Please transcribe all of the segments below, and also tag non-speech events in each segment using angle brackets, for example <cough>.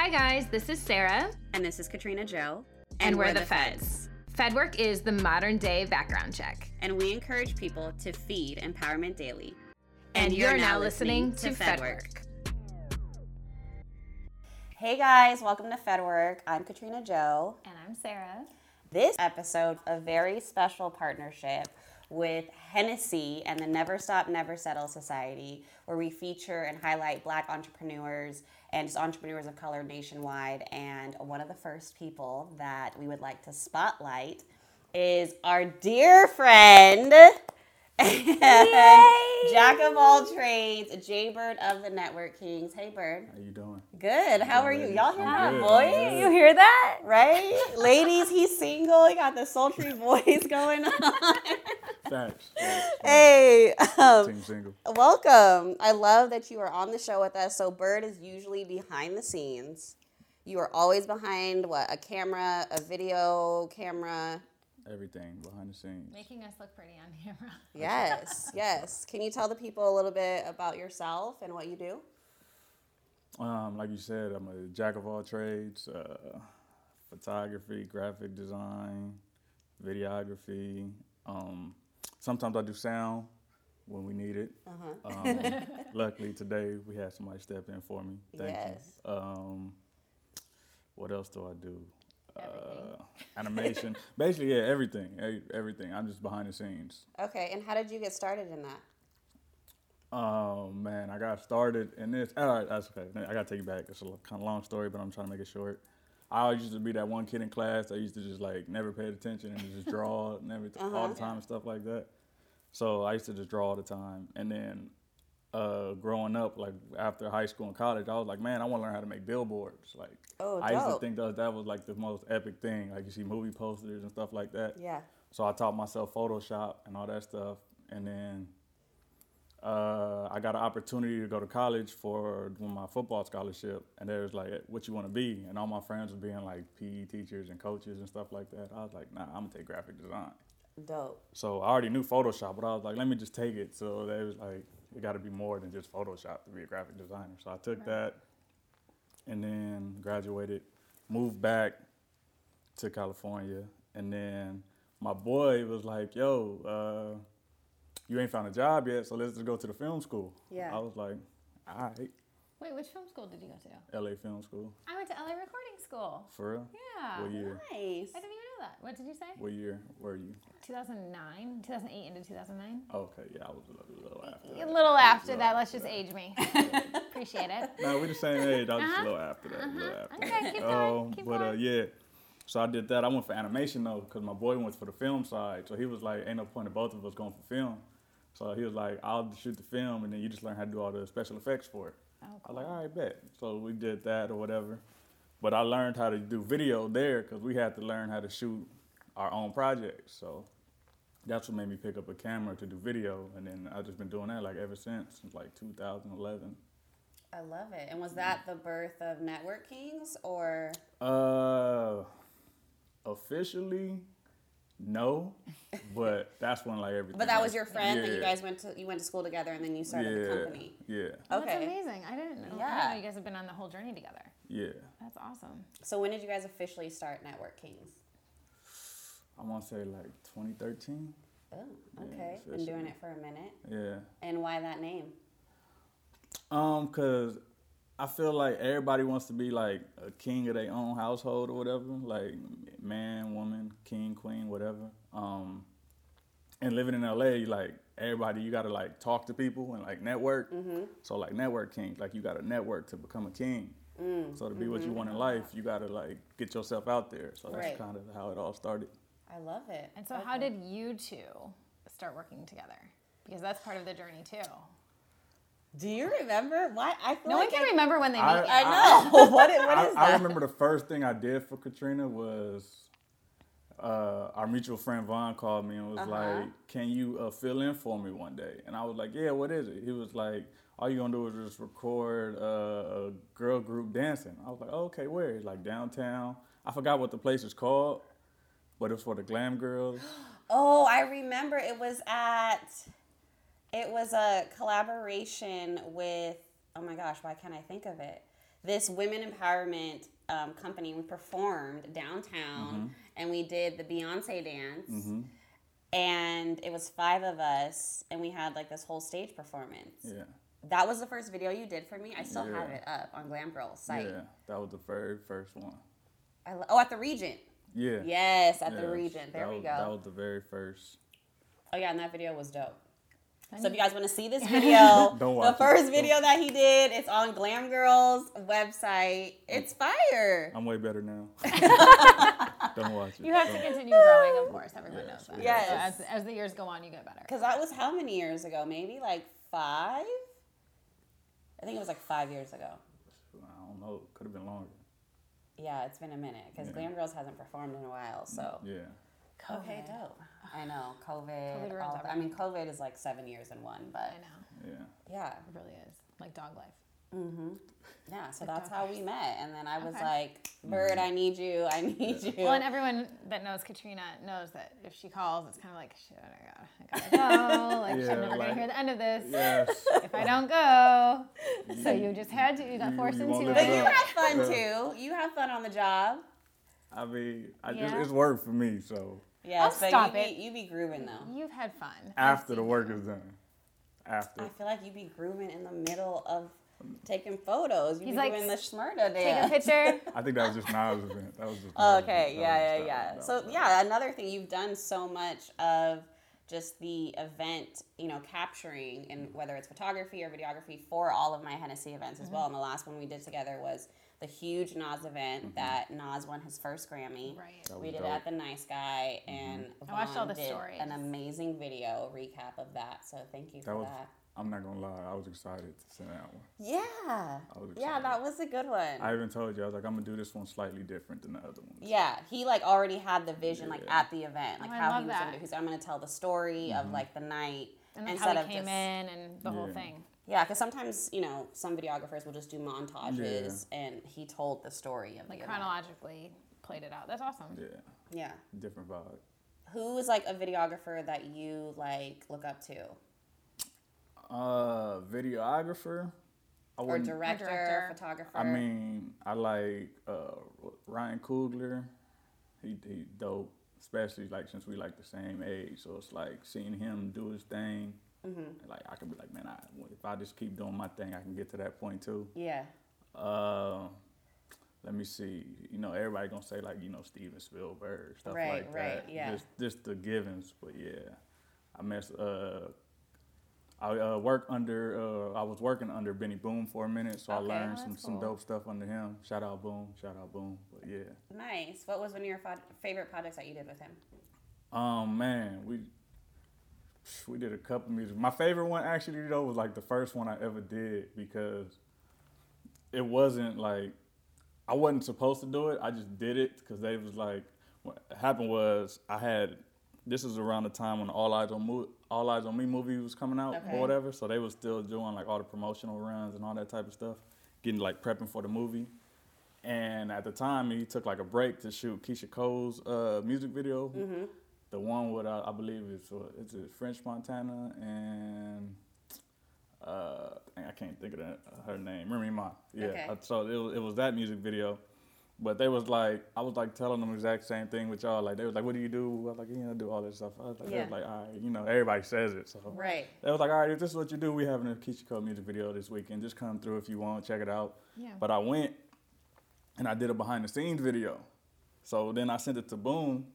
Hi, guys, this is Sarah. And this is Katrina Joe. And, we're, the, feds. FedWork is the modern day background check. And we encourage people to feed Empowerment Daily. And, you're, now listening to FedWork. FedWork. Hey guys, welcome to FedWork. I'm Katrina Joe. And I'm Sarah. This episode, a very special partnership with Hennessy and the Never Stop, Never Settle Society, where we feature and highlight Black entrepreneurs and just entrepreneurs of color nationwide. And one of the first people that we would like to spotlight is our dear friend. Jack of all trades, Jay Bird of the Network Kings. Hey, Bird. How you doing? Good. How are you? Y'all hear I'm my good. voice? You hear that? Right? Ladies, he's single. He got the sultry <laughs> voice going on. Facts. Facts. hey, um, Team single. welcome. I love that you are on the show with us. So, Bird is usually behind the scenes. You are always behind what? A camera, a video camera. Everything behind the scenes. Making us look pretty on camera. <laughs> Yes, yes. Can you tell the people a little bit about yourself and what you do? Um, like you said, I'm a jack of all trades. Uh, photography, graphic design, videography. Um, sometimes I do sound when we need it. Uh-huh. Um, <laughs> luckily today we had somebody step in for me. Thank Yes. you. Um, what else do I do? Uh, animation. <laughs> Basically, yeah, everything. Everything. I'm just behind the scenes. Okay, and how did you get started in that? Oh man, I got started in this. All right, that's okay. I gotta take you back. It's a kind of long story, but I'm trying to make it short. I always used to be that one kid in class that used to just like never pay attention and just draw <laughs> and everything all Uh-huh. the time and stuff like that. So I used to just draw all the time. And then uh, growing up, like after high school and college, I was like, man, I want to learn how to make billboards. Like Oh, I used to think that that was like the most epic thing. Like you see movie posters and stuff like that. Yeah. So I taught myself Photoshop and all that stuff, and then uh, I got an opportunity to go to college for my football scholarship, and there was like, "What you want to be?" And all my friends were being like PE teachers and coaches and stuff like that. I was like, "Nah, I'm gonna take graphic design." Dope. So I already knew Photoshop, but I was like, "Let me just take it." So they was like, "It got to be more than just Photoshop to be a graphic designer." So I took that, and then graduated, moved back to California, and then my boy was like, "Yo, uh, you ain't found a job yet, so let's just go to the film school." Yeah. I was like, "All right, Wait, which film school did you go to? LA Film School I went to LA Recording School. for real." Yeah. What year? Nice. I didn't even know that. What did you say? What year were you? 2009, 2008 into 2009. Okay, yeah, I was a little, after. A that. little after that. Let's just age me. <laughs> Appreciate it. No, we're the same age. I was Uh-huh. a little after that. A little after Okay, that. keep going, Um, keep but uh, yeah, so I did that. I went for animation though, because my boy went for the film side. So he was like, "Ain't no point in both of us going for film." So he was like, "I'll shoot the film, and then you just learn how to do all the special effects for it." Oh, I was like, "All right, bet." So we did that or whatever. But I learned how to do video there because we had to learn how to shoot our own projects. So that's what made me pick up a camera to do video, and then I've just been doing that like ever since, since like 2011. I love it. And was that the birth of Network Kings or? Uh, officially, no, <laughs> but that's when like everything. But that was your friend that you guys went to. You went to school together, and then you started yeah, the company. Yeah, Okay. That's amazing. I didn't know. I Yeah. didn't know you guys have been on the whole journey together. Yeah. That's awesome. So when did you guys officially start Network Kings? I want to say like 2013. Oh, Yeah, okay. Been doing it for a minute. Yeah. And why that name? Um, cause I feel like everybody wants to be like a king of their own household or whatever, like man, woman, king, queen, whatever. Um, and living in LA, like everybody, you gotta like talk to people and like network. Mhm. So like network kings, like you gotta network to become a king. So to be what you want in life, you gotta like get yourself out there. So that's Right. kind of how it all started. I love it. And so, how did you two start working together? Because that's part of the journey too. Do you remember? Why I feel No one can I, remember when they meet I- I know. <laughs> what, i- what I, is I remember the first thing I did for Katrina was uh, our mutual friend Vaughn called me and was Uh-huh. like, "Can you uh, fill in for me one day?" And I was like, "Yeah, what is it?" He was like, "All you gonna do is just record uh, a girl group dancing." I was like, oh, "Okay, where?" Like, "Downtown." I forgot what the place is called, but it was for the glam girls. <gasps> Oh, I remember. It was at. It was a collaboration with. Oh my gosh, why can't I think of it? this women empowerment um, company. We performed downtown, Mm-hmm. and we did the Beyonce dance. And it was five of us, and we had like this whole stage performance. Yeah. That was the first video you did for me. I still have it up on Glam Girl's site. Yeah. That was the very first one. I lo- oh, at the Regent. Yeah. Yes, at the Yes, Regent. There that we was- go. That was the very first. Oh yeah, and that video was dope. I So if you guys want to see this <laughs> video, Don't watch the first Don't. video that he did, it's on Glam Girl's website. It's fire. I'm way better now. <laughs> Don't watch it. You have to continue growing, of course. Everyone Yes, knows that. yes. So as, as the years go on, you get better. Because that was how many years ago? Maybe like five? I think it was like five years ago. I don't know. Could have been longer. Yeah, it's been a minute because Yeah. Glam Girls hasn't performed in a while. So Yeah. okay, dope. I know COVID. COVID ruins all- I mean, COVID is like seven years in one, but I know. Yeah. yeah, It really is. Like dog life. Mm-hmm. yeah. So that's how we met, and then I was Okay. like, "Bird, mm-hmm. I need you. I <laughs> need you." Well, and everyone that knows Katrina knows that if she calls, it's kind of like, shit, I gotta, I gotta <laughs> go. Like, Yeah, I'm never like- gonna hear the end of this. Yes. If I don't go. So you just had to, you got You- forced you into it. but you up. have fun Yeah. too. You have fun on the job. I mean, I just, it's work for me. So Yes, Oh, but stop you it. be you be grooving though. You've had fun. After the work you. is done, after. I feel like you'd be grooving in the middle of taking photos. You He's be like, doing the Smurda Take a picture. <laughs> I think that was just Nas event. That was just. Nas Oh, Okay, event. yeah, That yeah, yeah. that So was- yeah, another thing you've done so much of just the event, you know, capturing and whether it's photography or videography for all of my Hennessy events as mm-hmm. well. And the last one we did together was the huge Nas event mm-hmm. that Nas won his first Grammy. Right. We did dope. it at the Nice Guy, mm-hmm. and I watched all the did stories. an amazing video recap of that. So thank you for That was. that. I'm not gonna lie. I was excited to send that one. Yeah, was yeah, that was a good one. I even told you I was like, I'm gonna do this one slightly different than the other ones. Yeah, he like already had the vision like at the event, like Oh, I how love he was gonna that. do. He's I'm gonna tell the story Mm-hmm. of like the night And instead how of he came just in and the whole thing. yeah, because sometimes you know some videographers will just do montages, and he told the story of Like the event. chronologically played it out. That's awesome. Yeah, Yeah, different vibe. who is like a videographer that you like look up to, Uh, videographer. I or wouldn't- director, director. photographer? I mean, I like uh, Ryan Coogler. He he dope, especially like since we like the same age. So it's like seeing him do his thing. Mm-hmm. Like I can be like, man, I, if I just keep doing my thing, I can get to that point too. yeah, Uh, let me see. You know, everybody gonna say like you know Steven Spielberg stuff Right, like right, that. yeah. Just just the givens, but yeah, I mess. Uh, I uh, work under. Uh, I was working under Benny Boom for a minute, so I learned some that's some dope stuff under him. Shout out Boom. Shout out Boom. But yeah. nice. What was one of your fo- favorite projects that you did with him? Um, man, we we did a couple of music. My favorite one actually though was like the first one I ever did because it wasn't like I wasn't supposed to do it. I just did it because they was like what happened was I had this was around the time when All Eyes on Mo- All Eyes on Me movie was coming out Okay. or whatever. So they was still doing like all the promotional runs and all that type of stuff, getting like prepping for the movie. And at the time, he took like a break to shoot Keyshia Cole's uh, music video. The one with uh, I believe it's uh, it's French Montana and uh, I can't think of the, her name. Remy Ma. Yeah. Okay. So it was, it was that music video. But they was like, I was like telling them the exact same thing with y'all. Like they was like, "What do you do?" I was like, "You know, do all this stuff." I was like, they Yeah. was like, "All right, you know, everybody says it." So Right. they was like, "All right, if this is what you do, we having a Keyshia Cole music video this weekend. Just come through if you want, check it out." Yeah. But I went and I did a behind the scenes video. So then I sent it to Boom.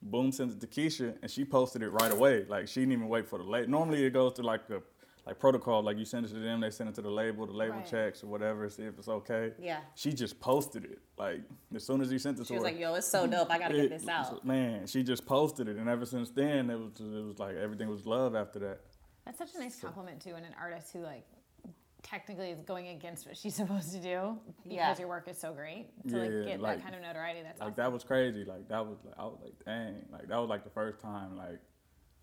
Boom sent it to Keyshia, and she posted it right away. Like she didn't even wait for the label. Normally it goes to like a like protocol. Like you send it to them, they send it to the label. The label Right. checks or whatever, see if it's okay. Yeah. She just posted it. Like as soon as he sent it She to her. She was like, "Yo, it's so dope. I gotta get this out." Man, she just posted it, and ever since then, it was it was like everything was love after that. That's such a nice compliment too, in an artist who like technically is going against what she's <laughs> supposed to do because Yeah. your work is so great. To Yeah, like get like- that kind of notoriety, that's Like awesome. that was crazy. Like that was like I was like dang. Like that was like the first time like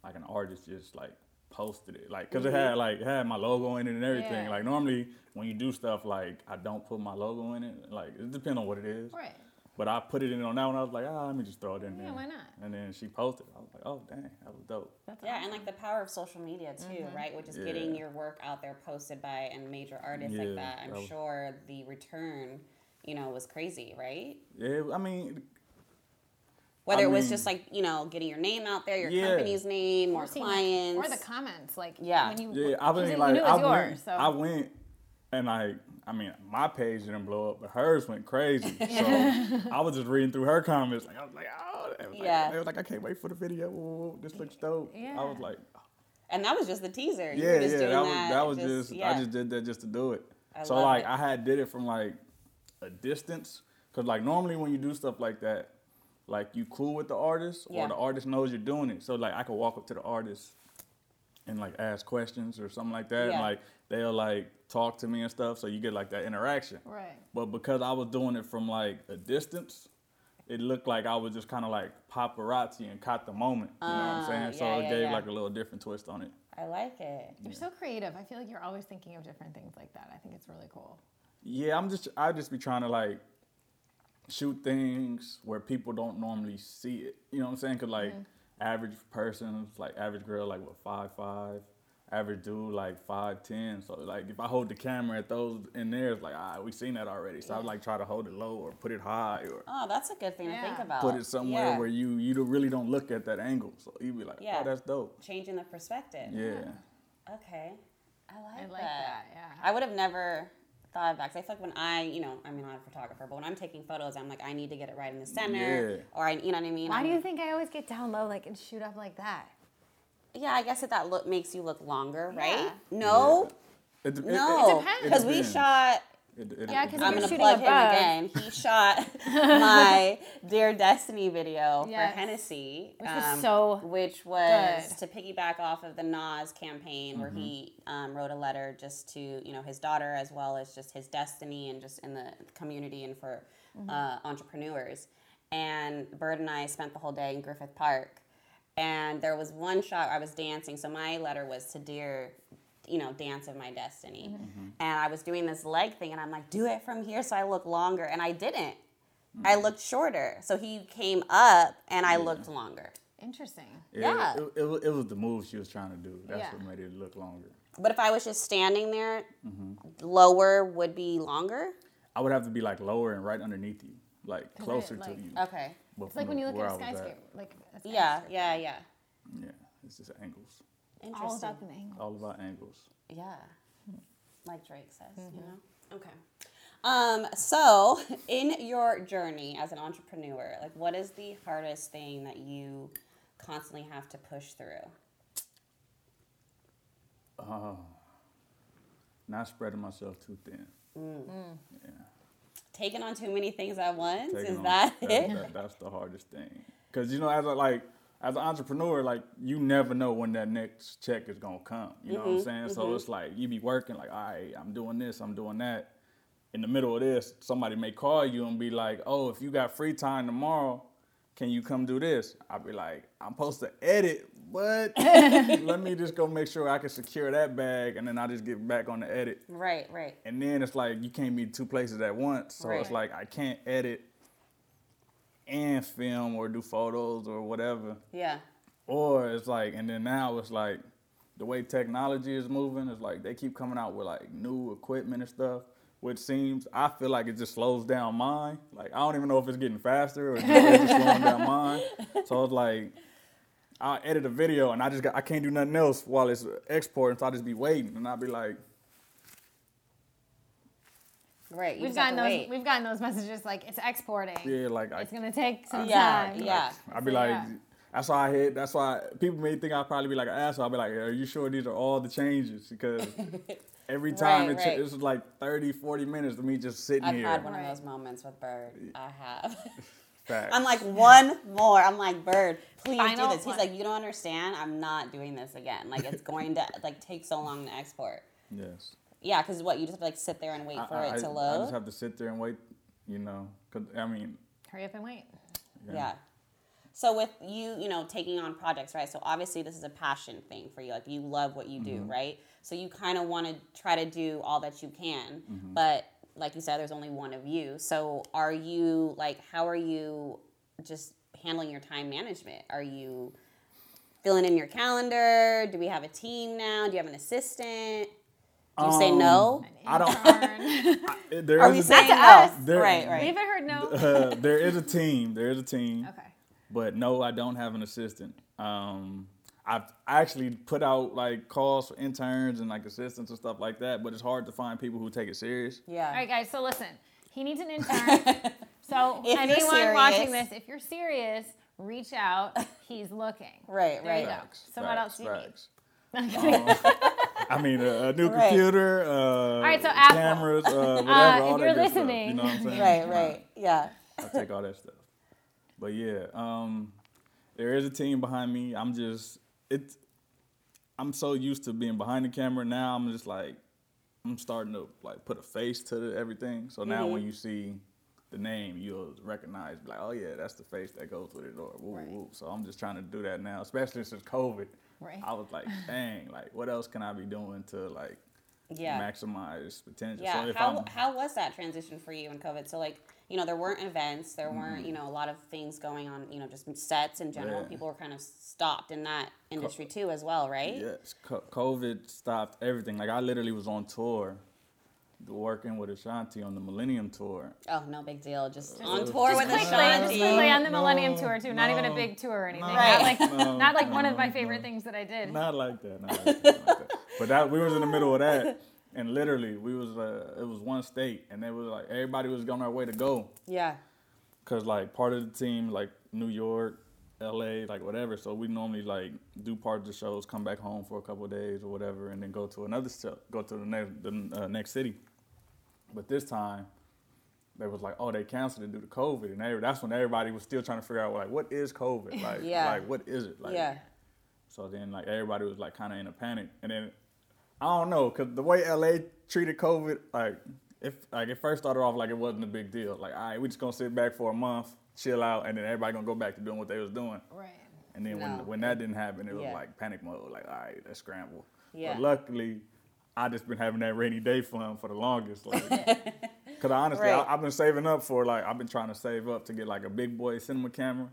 like an artist just like posted it. Like because it had like it had my logo in it and everything. Mm-hmm. Yeah. Like normally when you do stuff like I don't put my logo in it. Like it depends on what it is. Right. But I put it in on that one. I was like, ah, let me just throw it in there. Yeah, why not? And then she posted. I was like, oh dang, that was dope. That's Yeah, awesome. and like the power of social media too, right? Which is Yeah. getting your work out there posted by a major artist like that. I'm that was- sure the return, you know, was crazy, right? Yeah, I mean, Whether I it was mean- just like you know getting your name out there, your Yeah. company's name, Or more clients, or the comments, like Yeah. when you, Yeah, I you mean, knew like it I was went, yours, so I went, and like, I mean, my page didn't blow up, but hers went crazy. <laughs> So I was just reading through her comments, like I was like, oh, they was like, Yeah. they was like, I can't wait for the video. Whoa, whoa, whoa, This looks dope. I was Yeah. like, and that was just the teaser. You yeah, were just yeah, doing that was that. that was just, yeah. I just did that just to do it. I so love like, it. I had did it from like a distance, cause like normally when you do stuff like that, like you cool with the artist Yeah. or the artist knows you're doing it. So like I could walk up to the artist and like ask questions or something like that. Yeah. And like they'll like talk to me and stuff. So you get like that interaction. right. But because I was doing it from like a distance, it looked like I was just kind of like paparazzi and caught the moment. You know what I'm Ah, saying? So yeah, it yeah, gave yeah. like a little different twist on it. I like it. You're so creative. I feel like you're always thinking of different things like that. I think it's really cool. Yeah, I'm just I just be trying to like shoot things where people don't normally see it. You know what I'm saying? Cause like average person, like average girl, like what five five, average dude like five ten. So like if I hold the camera at those in there, it's like ah we seen that already. So I like try to hold it low or put it high or Oh, that's a good thing to think about. put it somewhere Yeah. where you you really don't look at that angle. So you'd be like, Yeah. oh that's dope. changing the perspective. Yeah. Okay, I like, I like that. that, yeah. I would have never thought of that 'cause I feel like when I, you know, I mean, I'm not a photographer, but when I'm taking photos, I'm like, I need to get it right in the center, Yeah. or I, you know what I mean. Why do I'm- you think I always get down low, like and shoot up like that? Yeah, I guess that that look makes you look longer, right? Yeah. No, It, it- it- no, depends. because we shot. It- it- Yeah, 'cause I'm gonna shooting plug him again. He <laughs> shot my Dear Destiny video Yes. for Hennessy, Which was so which was good. to piggyback off of the Nas campaign, where he um, wrote a letter just to you know his daughter as well as just his destiny and just in the community and for uh, entrepreneurs. And Bird and I spent the whole day in Griffith Park, and there was one shot I was dancing. So my letter was to Dear you know, dance of my destiny. Mm-hmm. Mm-hmm. And I was doing this leg thing, and I'm like, do it from here so I look longer. And I didn't. Mm-hmm. I looked shorter. So he came up, and I looked longer. interesting. yeah. It, it, was- it was the move she was trying to do. That's Yeah. what made it look longer. But if I was just standing there, Mm-hmm. lower would be longer. I would have to be like lower and right underneath you, like closer it, to you. Okay. but It's like when you look at a I was skyscraper, like a Yeah, yeah, yeah. Yeah, it's just angles. All about the angle. All about angles. Yeah. Like Drake says, Mm-hmm. you know? Okay. Um, so in your journey as an entrepreneur, like what is the hardest thing that you constantly have to push through? Oh, not spreading myself too thin. Yeah, Taking on too many things at once? taking is on- that it? that- that's the hardest thing. Cause you know, as a like as an entrepreneur, like you never know when that next check is gonna come. You know Mm-hmm, what I'm saying? So it's like you be working like, all right, I'm doing this, I'm doing that. In the middle of this, somebody may call you and be like, oh, if you got free time tomorrow, can you come do this? I'll be like, I'm supposed to edit, but <laughs> let me just go make sure I can secure that bag, and then I just get back on the edit. Right, right. And then it's like you can't be two places at once. So it's like I can't edit and film or do photos or whatever. Yeah. Or it's like, and then now it's like the way technology is moving, it's like they keep coming out with like new equipment and stuff, which seems, I feel like it just slows down mine. Like, I don't even know if it's getting faster or it's just slowing down <laughs> mine. So it's like, I edit a video and I just got, I can't do nothing else while it's exporting, so I just be waiting and I'll be like, Right. We've gotten to those. wait. We've gotten those messages like it's exporting. yeah, like I It's gonna take some Yeah, time. yeah. I'd be So, like, yeah. that's why I hit. That's why people may think I'd probably be like an asshole. I'd be like, are you sure these are all the changes? Because <laughs> every time Right, it, right. cha- like 30, 40 minutes of me just sitting here. I've had one Right. of those moments with Bird. I have. Facts. <laughs> <laughs> I'm like, one more. I'm like, Bird, please Final do this. He's one. like, you don't understand. I'm not doing this again. Like, it's going to like take so long to export. yes. Yeah, because what you just have to like sit there and wait I, for I- it I- to I load. just have to sit there and wait. You know, cause I mean, Hurry up and wait. yeah. So with you, you know, taking on projects, right? So obviously this is a passion thing for you. Like you love what you do, Mm-hmm. right? So you kind of want to try to do all that you can, Mm-hmm. but like you said, there's only one of you. So are you like, how are you just handling your time management? Are you filling in your calendar? Do we have a team now? Do you have an assistant? Do you say Um, no? I don't. <laughs> Intern. There Are is we a- saying to no? us. There- right, we right. haven't heard no. <laughs> uh, there is a team. There is a team. Okay. But no, I don't have an assistant. Um, I've actually put out like calls for interns and like assistants and stuff like that, but it's hard to find people who take it serious. Yeah. All right, guys. So listen, he needs an intern. <laughs> so If you're anyone watching this, if you're serious, reach out. He's looking. Right, There you right. go. So what else do you need? facts. I mean, a, a new <laughs> Right. computer, uh, right, so Apple. cameras, uh, <laughs> whatever. Uh, all if that you're good stuff, you know what I'm saying? Right, right. Yeah. I'll take all that stuff. But yeah, um, there is a team behind me. I'm just it's I'm so used to being behind the camera now. I'm just like I'm starting to like put a face to the, everything. So now when you see the name, you'll recognize like, oh yeah, that's the face that goes with it. Or woo, Right. woo. So I'm just trying to do that now, especially since COVID. Right. I was like, dang, like what else can I be doing to like Yeah. maximize potential? Yeah. So if how I'm, how was that transition for you in COVID? So like, you know, there weren't events, there Mm-hmm. weren't, you know, a lot of things going on, you know, just sets in general. Yeah. People were kind of stopped in that industry too as well, right? Yes, co- COVID stopped everything. Like I literally was on tour, working with Ashanti on the Millennium Tour. Oh, no big deal. Just Just on tour with quickly, Ashanti. just quickly on the No, Millennium Tour too. Not even a big tour or anything. no, Not like no, <laughs> not like one of no, my no. favorite things that I did. Not like that. Not like that, not like that. But that we was in the middle of that, and literally we was uh, it was one state, and they was like everybody was on their way to go, Yeah. cause like part of the team like New York, L.A., like whatever. So we normally like do part of the shows, come back home for a couple of days or whatever, and then go to another show, go to the next the uh, next city. But this time, they was like, oh, they canceled it due to COVID, and they, that's when everybody was still trying to figure out like, what is COVID? <laughs> Like, Yeah. like what is it? Like, yeah. So then like everybody was like kind of in a panic, and then I don't know, cause the way LA treated COVID, like if like it first started off like it wasn't a big deal, like all right, we just gonna sit back for a month, chill out, and then everybody gonna go back to doing what they was doing. Right. And then No. when when that didn't happen, it was Yeah. like panic mode, like all right, let's scramble. Yeah. But luckily, I just been having that rainy day fund for the longest, like. <laughs> Cause honestly, Right. I, I've been saving up for like I've been trying to save up to get like a big boy cinema camera,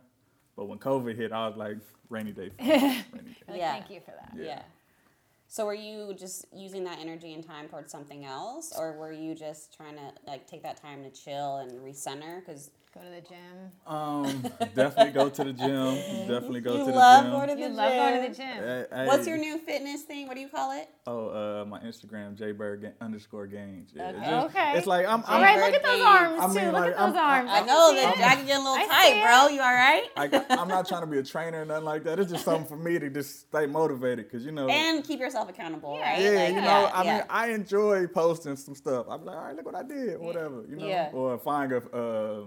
but when COVID hit, I was like rainy day. Fund, rainy <laughs> day. Yeah. Thank you for that. Yeah. So were you just using that energy and time towards something else, or were you just trying to like take that time to chill and recenter? Because Go to the gym. Um, definitely go to the gym. <laughs> Definitely go you to the love gym. going to the You gym. love going to the gym. Hey, hey, What's your new fitness thing? What do you call it? Oh, uh, my Instagram, jberg ga- underscore games. Yeah, it's Okay. just- Okay. It's like I'm. All I'm right, Bird look at those games. arms I too. mean, look like, at those I'm- arms. I can know see the it. jacket getting a little tight, bro. You all right? I, I'm not trying to be a trainer or nothing like that. It's just something for me to just stay motivated because you know. and keep yourself accountable, Yeah, right? yeah, Like, you know, yeah, I yeah. mean, I enjoy posting some stuff. I'm like, all right, look what I did, whatever, you know. Yeah. Or find a uh,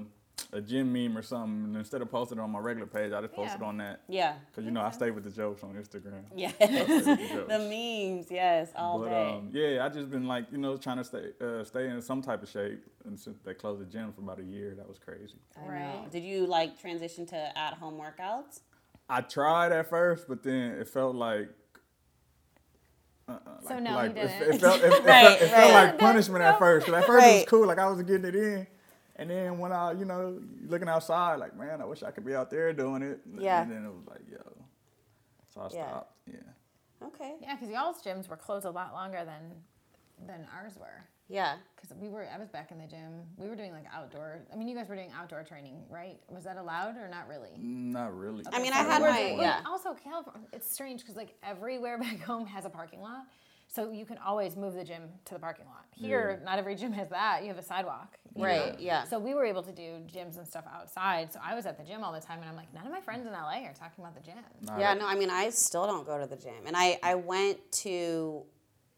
a gym meme or something, and instead of posting it on my regular page, I just post it Yeah. on that. yeah. Cause you know I stay with the jokes on Instagram. Yes. <laughs> jokes. the memes, yes, all But day. um, yeah, I just been like you know trying to stay uh, stay in some type of shape, and since they closed the gym for about a year, that was crazy. I know. Right. Did you like transition to at home workouts? I tried at first, but then it felt like. Uh-uh, So like, no, like you it, didn't. it felt it, it <laughs> Right, felt, it felt right. like punishment at first. 'Cause at first it was cool, like I was getting it in, and then when I you know looking outside, like man, I wish I could be out there doing it. Yeah. And then it was like yo, so I Yeah. stopped. Yeah. Okay. Yeah, because y'all's gyms were closed a lot longer than than ours were. Yeah. Because we were, I was back in the gym. We were doing like outdoor. I mean, you guys were doing outdoor training, right? Was that allowed or not really? Not really. I mean, I So had my yeah. Also, California, it's strange because like everywhere <laughs> back home has a parking lot, so you can always move the gym to the parking lot. Here, Yeah. not every gym has that. You have a sidewalk, Right, know? yeah. So we were able to do gyms and stuff outside. So I was at the gym all the time, and I'm like, none of my friends in LA are talking about the gym. Not Yeah, a- no, I mean, I still don't go to the gym. And I, I went to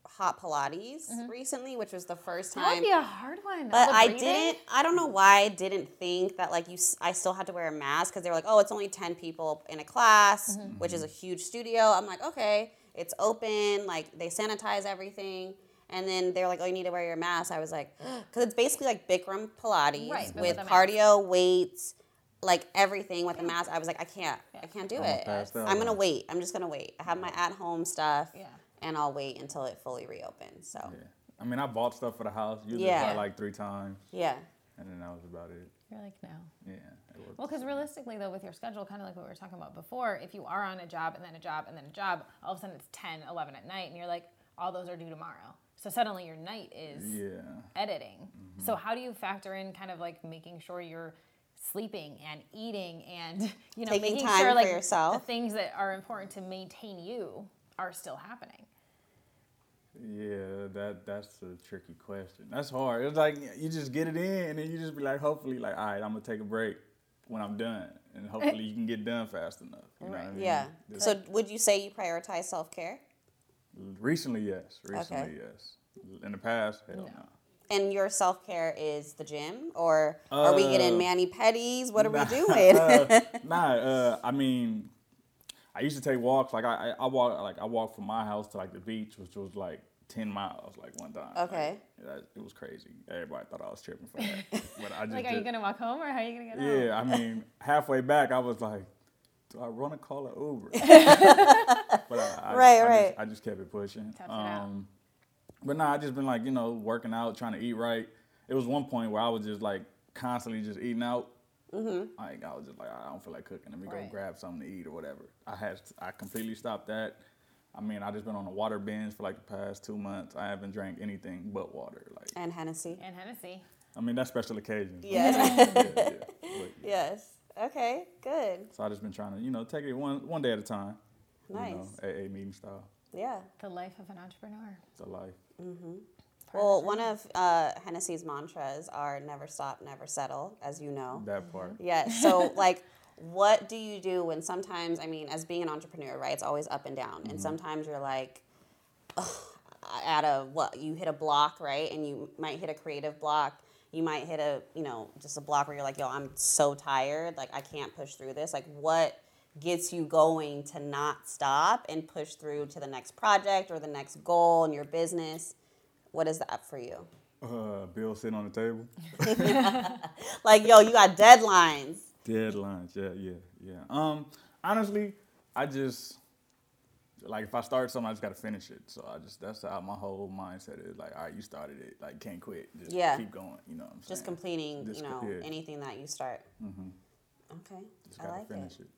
Hot Pilates mm-hmm. recently, which was the first time. That would time. be a hard one. But I didn't, I don't know why I didn't think that, like, you, I still had to wear a mask because they were like, oh, it's only 10 people in a class, mm-hmm. which is mm-hmm. a huge studio. I'm like, okay, it's open, like, they sanitize everything. And then they're like, oh, you need to wear your mask. I was like, <gasps> because it's basically like Bikram Pilates Right, with with a mask. cardio, weights, like everything with a mask. I was like, I can't, I can't do I'm it. pass I'm gonna wait. I'm just gonna wait. I have my at home stuff, Yeah. and I'll wait until it fully reopens. So, Yeah. I mean, I bought stuff for the house. Usually Yeah. like three times, Yeah. and then that was about it. You're like, no. Yeah. Well, because realistically, though, with your schedule, kind of like what we were talking about before, if you are on a job and then a job and then a job, all of a sudden it's 10, 11 at night, and you're like, all those are due tomorrow. So suddenly your night is yeah. editing. Mm-hmm. So how do you factor in kind of like making sure you're sleeping and eating and you know Taking making time sure for like yourself. the things that are important to maintain you are still happening. Yeah, that that's a tricky question. That's hard. It's like you just get it in, and then you just be like, hopefully, like, all right, I'm gonna take a break when I'm done, and hopefully you can get done fast enough. You know what I mean? Yeah. Just- So would you say you prioritize self care? recently, yes. Recently, yes. In the past, hell no. No. And your self care is the gym, or are we getting Uh, mani pedis? What are Nah, we doing? <laughs> uh, <laughs> nah, uh, I mean, I used to take walks. Like I, I, I walk, like I walked from my house to like the beach, which was like ten miles, like one time. Okay. that, it was crazy. Everybody thought I was tripping for that, <laughs> but I just Like, are you gonna walk home or how are you gonna get home? Yeah, I mean, halfway back, I was like, do I run a call an Uber? <laughs> but I, I, Right, I right. Just, I just kept it pushing. Tough it out. Um, but nah, I just been like, you know, working out, trying to eat right. It was one point where I was just like constantly just eating out. Mm-hmm. Like I was just like, I don't feel like cooking. Let me go grab something to eat or whatever. I had, I completely stopped that. I mean, I just been on a water binge for like the past two months. I haven't drank anything but water. Like, and Hennessy. And Hennessy. I mean, that's special occasions. Yes. yeah, yeah. <laughs> But, yes. Okay. Good. So I just been trying to, you know, take it one one day at a time. Nice. You know, AA meeting style. Yeah. The life of an entrepreneur. The life. Mm-hmm. Well, one of uh, Hennessy's mantras are "Never stop, never settle," as you know. That part. Yes. So, like, what do you do when sometimes, I mean, as being an entrepreneur, right? It's always up and down, and sometimes you're like, ugh, at a what? You hit a block, right? And you might hit a creative block. You might hit a, you know, just a block where you're like, yo, I'm so tired, like I can't push through this. Like, what gets you going to not stop and push through to the next project or the next goal in your business? What is that for you? Uh, bill sitting on the table. <laughs> Like, yo, you got deadlines. Deadlines. Yeah, yeah, yeah. Um, honestly, I just like if I start something, I just gotta finish it. So I just that's how my whole mindset is. Like, all right, you started it. Like, can't quit. Just Yeah. keep going. You know what I'm saying? Just completing, Just you know, anything that you start. Mm-hmm. Okay, Just I gotta like finish it. it.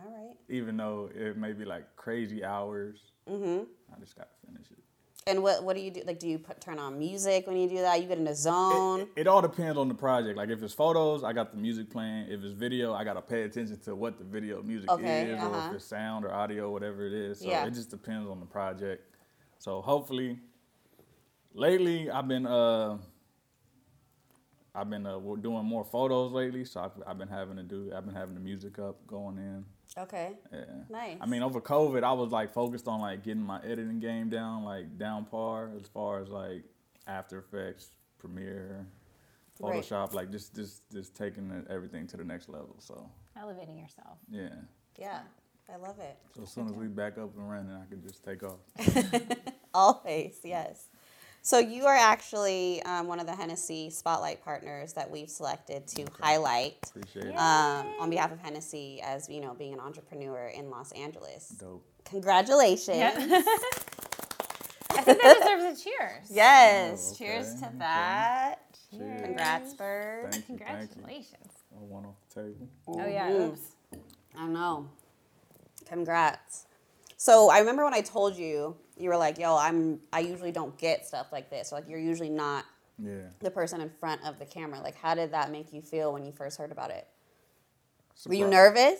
All right. Even though it may be like crazy hours, mm-hmm. I just gotta finish it. And what what do you do? Like, do you put, turn on music when you do that? You get in a zone. It, it all depends on the project. Like if it's photos, I got the music playing. If it's video, I gotta pay attention to what the video music Okay, is, or uh-huh. if it's sound or audio, whatever it is. So Yeah. it just depends on the project. So hopefully, lately I've been uh, I've been uh, doing more photos lately. So I've, I've been having to do. I've been having the music up, going in. Okay. Yeah. Nice. I mean, over COVID, I was like focused on like getting my editing game down, like down par as far as like After Effects, Premiere, Right. Photoshop, like just just just taking everything to the next level. So Elevating yourself. yeah. Yeah, I love it. So as soon as we back up and running, I can just take off. <laughs> Always, yes. So you are actually um, one of the Hennessy Spotlight partners that we've selected to highlight um, on behalf of Hennessy as you know being an entrepreneur in Los Angeles. Dope. Congratulations. Yeah. <laughs> I think that deserves a cheers. Yes. Oh, okay, Cheers to okay. that. Cheers. Congrats, Bird. Thank you. Thank you. Congratulations. Oh, one off the table. Oh yeah. Oops. I know. Congrats. So I remember when I told you, you were like, "Yo, I'm. I usually don't get stuff like this. Like you're usually not Yeah. the person in front of the camera. Like, how did that make you feel when you first heard about it? Were you nervous?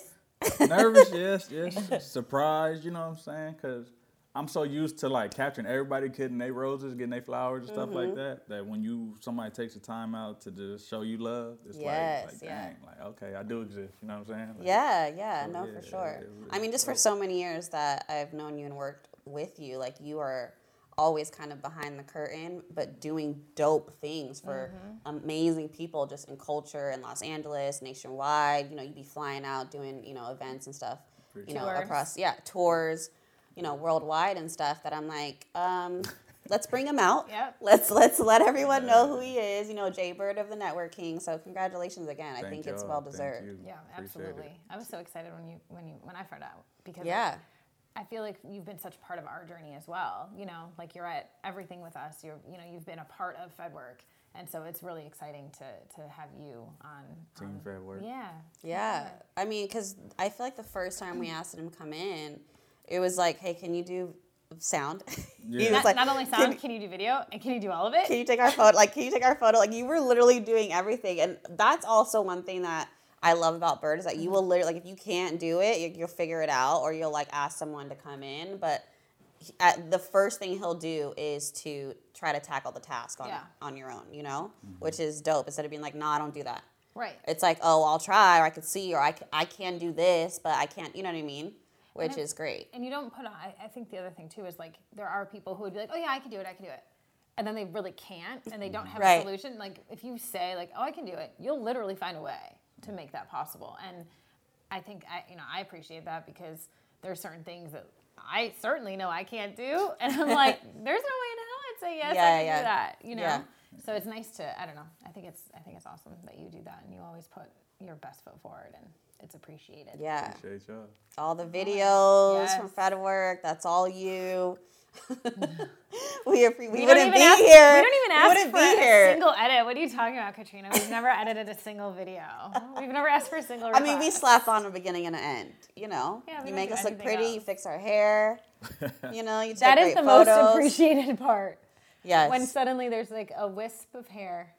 Nervous, <laughs> yes, yes. Surprised, you know what I'm saying? Because I'm so used to like capturing everybody getting their roses, getting their flowers and stuff Mm-hmm. like that. That when you somebody takes the time out to just show you love, it's Yes, like, like yeah. dang, like okay, I do exist. You know what I'm saying? Like, Yeah, yeah, so, no, yeah, for sure. it was I mean, just for so many years that I've known you and worked with you, like you are always kind of behind the curtain, but doing dope things for amazing people just in culture in Los Angeles, nationwide. You know, you'd be flying out doing, you know, events and stuff, you know, Tours. across, yeah, tours, you know, worldwide and stuff that I'm like, um, <laughs> let's bring him out. Yep. Let's let's let everyone know who he is. You know, Jay Bird of the Network King. So congratulations again. Thank I think it's y'all. well Thank deserved. you. Yeah, Appreciate it. absolutely. I was so excited when you when you when I found out because Yeah. I feel like you've been such part of our journey as well. You know, like you're at everything with us. You're, you know, you've been a part of Fed work, and so it's really exciting to to have you on. Team on- Fed work. Yeah. Yeah. I mean, because I feel like the first time we <clears throat> asked him to come in, it was like, hey, can you do sound? <laughs> Yeah. Not, like, not only "Can- sound, can, you do video, and can you do all of it? can you take our photo? Like, can you take our photo? Like, you were literally doing everything. And that's also one thing that I love about Bird is that you will literally, like, if you can't do it, you, you'll figure it out or you'll, like, ask someone to come in. But he- at, the first thing he'll do is to try to tackle the task on, Yeah. on your own, you know, mm-hmm. which is dope. Instead of being like, no, I don't do that. right. It's like, oh, I'll try, or I could see, or I, c- I can do this, but I can't, you know what I mean? Which is great. And you don't put on, I, I think the other thing too is like there are people who would be like, oh yeah, I can do it, I can do it. And then they really can't and they don't have Right. a solution. Like if you say like, oh, I can do it, you'll literally find a way to make that possible. And I think I, you know, I appreciate that because there are certain things that I certainly know I can't do. <laughs> And I'm like, <laughs> there's no way in hell I'd say yes, Yeah, I can yeah. do that, you know? Yeah. So it's nice to, I don't know, I think it's, I think it's awesome that you do that and you always put your best foot forward and it's appreciated. Yeah. Appreciate y'all. All the videos from Yes. Fed Work, that's all you. <laughs> we are, we, We wouldn't be ask, here. We don't even ask wouldn't for be a here. single edit. What are you talking about, Katrina? We've never edited a single video. We've never asked for a single. I mean, we slap on a beginning and an end. You know, Yeah, you make us look anything pretty. You fix our hair. <laughs> you know, you take That is great the photos. most appreciated part. Yes. When suddenly there's like a wisp of hair.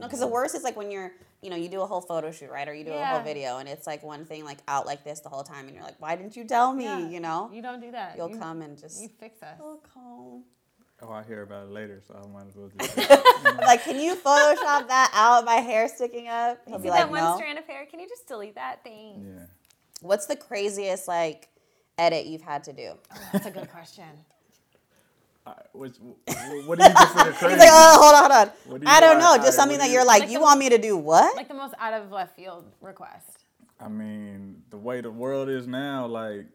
No, because the worst is like when you're, you know, you do a whole photo shoot, right? Or you do a whole video, and it's like one thing like out like this the whole time, and you're like, why didn't you tell me? Yeah. You know, You don't do that. you'll you, come and just You fix us. "Oh, come." Oh, I hear about it later, so I might as well just. <laughs> say it. <laughs> like, can you Photoshop that out? My hair sticking up. He'll See be that like, one no. strand of hair? Can you just delete that thing? yeah. What's the craziest like edit you've had to do? Oh, that's a good <laughs> question. I, which, what do you consider <laughs> crazy? He's like, oh, hold on, hold on. What do you I don't know, just something that you're like, Like you the- want me to do what? Like the most out of left field request. I mean, the way the world is now, like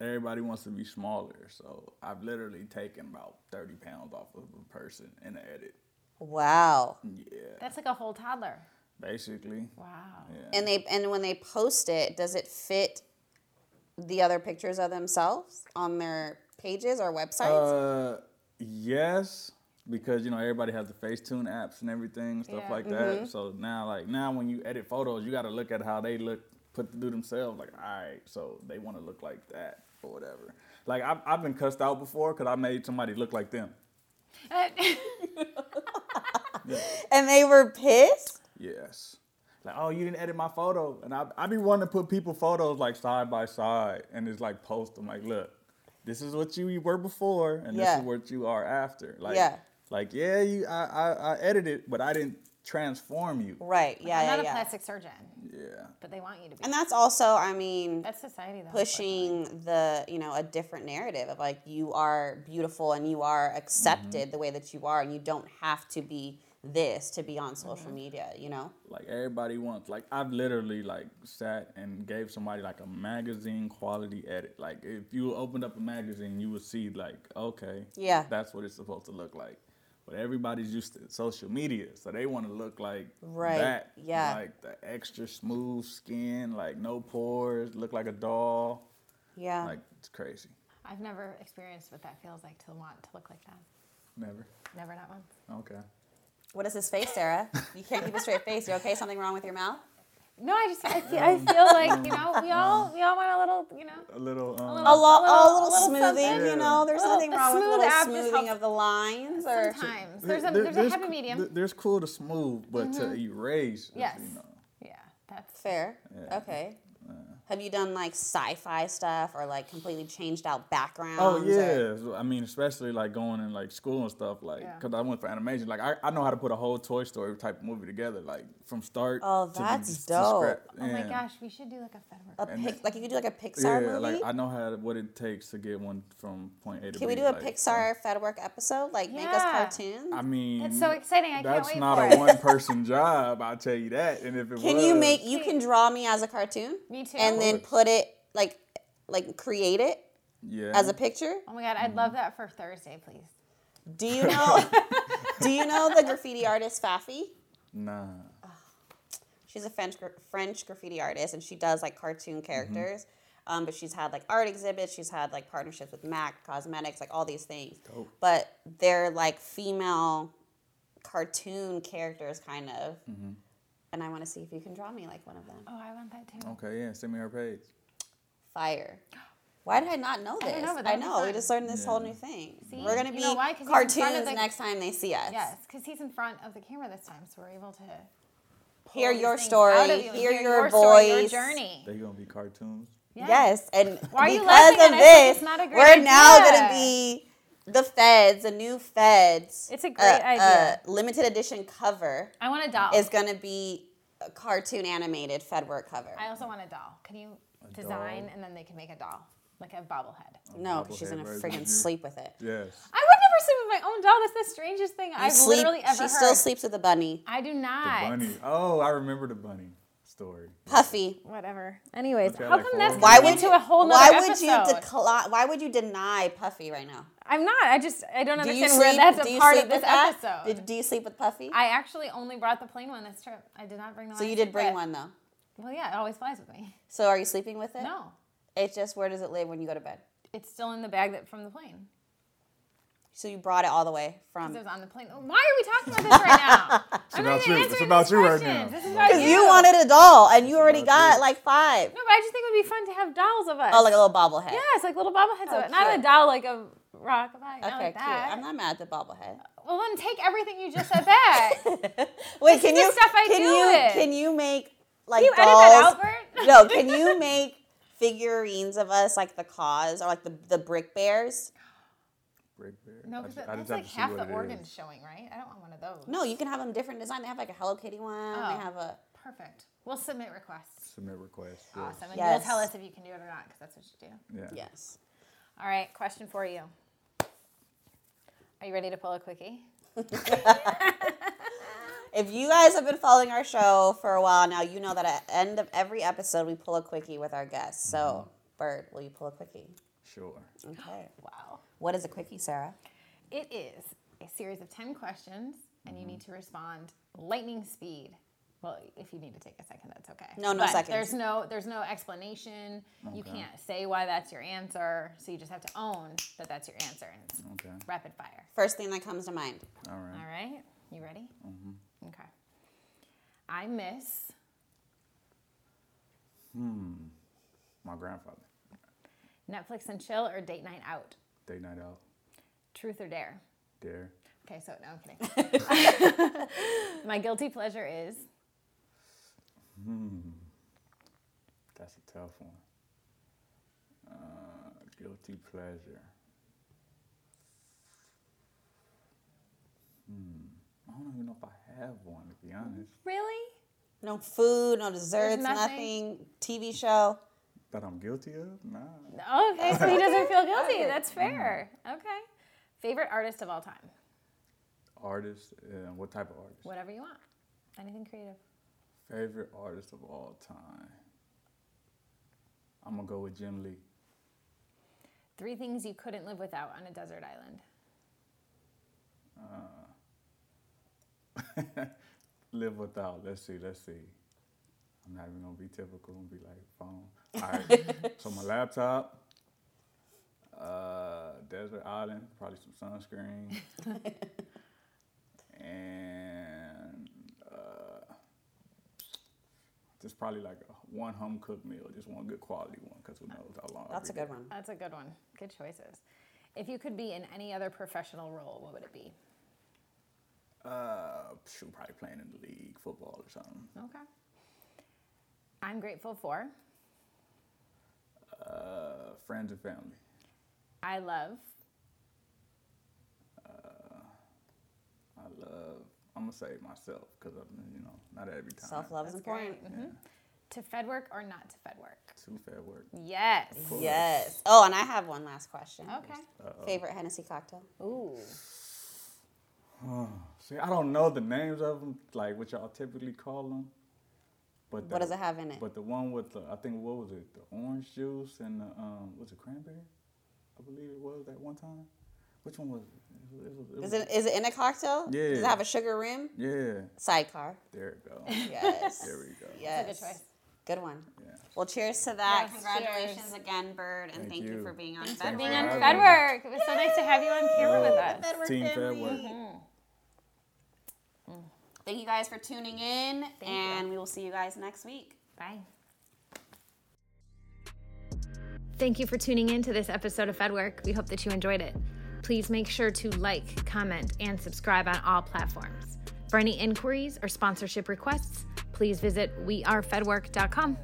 everybody wants to be smaller. So I've literally taken about thirty pounds off of a person in the edit. wow. Yeah, That's like a whole toddler. basically. Wow. Yeah. And they and when they post it, does it fit the other pictures of themselves on their pages or websites? Uh, yes, because you know everybody has the Facetune apps and everything stuff Yeah. like Mm-hmm. that. So now, like now, when you edit photos, you got to look at how they look put to do themselves. Like, all right, so they want to look like that or whatever. Like I've I've been cussed out before because I made somebody look like them. <laughs> and they were pissed? Yes. Like, oh, you didn't edit my photo. And I, I be wanting to put people photos like side by side and just like post them like, look, this is what you were before and Yeah. this is what you are after. Like, Yeah. like yeah, you I, I, I edited, but I didn't transform you. Right. Yeah, I'm yeah, not a plastic surgeon, Yeah. but they want you to be. And that's also, I mean, That's society though. pushing the you know a different narrative of like you are beautiful and you are accepted mm-hmm. the way that you are and you don't have to be this to be on mm-hmm. social media you know Like everybody wants like I've literally like sat and gave somebody like a magazine quality edit. Like if you opened up a magazine you would see like, okay, Yeah. that's what it's supposed to look like. But everybody's used to social media, so they want to look like Right, that. yeah. Like the extra smooth skin, like no pores, look like a doll. yeah Like it's crazy. I've never experienced what that feels like to want to look like that. Never. Never not once. Okay. What is his face sarah you can't keep a straight face you okay something wrong with your mouth No, I just I feel, I feel like you know we all we all want a little you know A little. Um, a, little- lo- a little- little, a little smoothing something. you know there's little- nothing a wrong with a little smoothing of the lines or sometimes there's a there- there's a happy medium. there- There's cool to smooth, but to erase. Yes. You know, yeah, that's fair Yeah. okay have you done like sci-fi stuff or like completely changed out backgrounds Oh or- yeah, So, I mean, especially like going in like school and stuff, like Yeah. because I went for animation. Like I, I know how to put a whole Toy Story type movie together, like from start. Oh, that's to dope. scrap. oh my gosh, we should do like a Fed work. a And pic, that- like you could do like a pixar Yeah, movie like I know how what it takes to get one from point A to B. Can we do a like, Pixar Fed Work episode? Like make us cartoons? I mean, It's so exciting, I can't that's wait not for a one person <laughs> job. I'll tell you that. And if it can was, you make you can draw me as a cartoon? Me too. And then put it like like create it yeah as a picture? Oh my god, I'd love that for Thursday, please. Do you know <laughs> Do you know the graffiti artist Fafi? nah. She's a French French graffiti artist and she does like cartoon characters. Um, but she's had like art exhibits. She's had like partnerships with Mac Cosmetics, like all these things. Dope. But they're like female cartoon characters, kind of. Mm-hmm. And I want to see if you can draw me like one of them. Oh, I want that too. Okay, yeah, send me her page. Fire. Why did I not know this? don't know, but I know. We just learned this whole new thing. See? We're gonna You be know why? 'Cause he's in front of cartoons the- next time they see us. Yes, because he's in front of the camera this time, so we're able to pull Hear your story, out of you and hear your your story, your journey. They gonna be cartoons. Yeah. Yes, and Why are because laughing of at it? I think this, it's not a great we're now gonna be the feds, the new feds. It's a great uh, idea. Uh, limited edition cover I want a doll. is gonna be a cartoon animated Fed work cover. I also want a doll. Can you A design doll? and then they can make a doll, like a bobblehead? no, because she's bobblehead gonna version freaking sleep with it. Yes. I would never sleep with my own doll. That's the strangest thing You I've sleep. literally ever she heard. She still sleeps with the bunny. I do not. The not. bunny. Oh, I remember the bunny story. Puffy. Whatever. Anyways, Okay, how like come four that's of Why them. would into a whole nother why would episode? you decline? Why would you deny Puffy right now? I'm not. I just I don't Do you understand sleep? where that's do a you part sleep of this with that? episode. Did, do you sleep with Puffy? I actually only brought the plain one this trip. I did not bring the so I you sleep did bring with. one though. Well, yeah, it always flies with me. So are you sleeping with it? No, It's just where does it live when you go to bed? it's still in the bag that from the plane. So you brought it all the way from. Because it was on the plane. Oh, why are we talking about this right now? <laughs> I'm about you. It's about you right now. This is about Because you. you wanted a doll and you already got you. like five. No, but I just think it would be fun to have dolls of us. Oh, like a little bobblehead. Yes, like little bobbleheads Oh, of it. Not a doll like a rockabye. not Okay, like cute. that. I'm not mad at the bobblehead. Well, then take everything you just said back. <laughs> Wait, This can is the you stuff I can do you with. can you make like Can you edit dolls? that out, Bert? no, can <laughs> you make figurines of us like the KAWS or like the the brick bears? Brick bear. No, because ju- I that's like half the organs showing, right? I don't want one of those. No, you can have them different design. They have like a Hello Kitty one. Oh. They have a Perfect. We'll submit requests. Submit requests. yes. Awesome. And Yes. you'll tell us if you can do it or not, because that's what you do. Yeah. yes. All right, question for you. Are you ready to pull a quickie? <laughs> If you guys have been following our show for a while now, you know that at the end of every episode we pull a quickie with our guests. So, mm-hmm. Bird, will you pull a quickie? Sure. Okay. <gasps> Wow. What is a quickie, Sarah? It is a series of 10 questions, and you need to respond lightning speed. Well, if you need to take a second, that's okay. No, no But seconds. There's no, there's no explanation. You can't say why that's your answer, so you just have to own that that's your answer, and it's Okay. rapid fire. First thing that comes to mind. All right. All right, you ready? Mm-hmm. Okay. I miss Hmm. My grandfather. Netflix and chill or date night out. Date night out. Truth or dare. Dare. Okay, so no, I'm kidding. <laughs> My guilty pleasure is Hmm. That's a tough one. Uh, guilty pleasure. Hmm. I don't even know if I have one, to be honest. really No food, no desserts, nothing? nothing. TV show. That I'm guilty of? Nah. okay. So he doesn't feel guilty. <laughs> That's fair. Okay. Favorite artist of all time. Artist? Uh, what type of artist? Whatever you want. Anything creative. Favorite artist of all time? I'm gonna go with Jim Lee. Three things you couldn't live without on a desert island. <laughs> Live without. Let's see. Let's see. I'm not even gonna be typical and be like phone. All right. <laughs> so my laptop, uh, desert island, probably some sunscreen, <laughs> and uh, just probably like a one home cooked meal, just one good quality one, because who knows how long. That's a good one. That's a good one. Good choices. If you could be in any other professional role, what would it be? Uh, shoot, probably playing in the league, football or something. Okay. I'm grateful for. Uh, friends and family. I love. I love. I'm gonna say myself because I'm, you know not every time. Self love is That's important. great. Mhm. To Fed work or not to Fed work? To Fed work. Yes. Yes. Oh, and I have one last question. Okay. Favorite Hennessy cocktail? Ooh. See, I don't know the names of them, like what y'all typically call them. But What the- does it have in it? But the one with the, I think what was it, the orange juice and the um, was it cranberry? I believe it was that one time. Which one was it? It was, it was, Is it is it in a cocktail? Yeah. Does it have a sugar rim? Yeah, Sidecar. there it go. <laughs> Yes. There we go. Yes. That's a good choice. Good one. Yeah. Well, cheers to that. Yes, Congratulations cheers. again, Bird, and Thank thank, you. you. for being on Thanks Fed for being on having Fed. Work. It was so nice to have you on camera with us. Fed Work Team Fed family. Work. Mm-hmm. Thank you guys for tuning in, Thank and we will see you guys next week. Bye. Thank you for tuning in to this episode of FedWork. We hope that you enjoyed it. Please make sure to like, comment, and subscribe on all platforms. For any inquiries or sponsorship requests, please visit wearefedwork.com.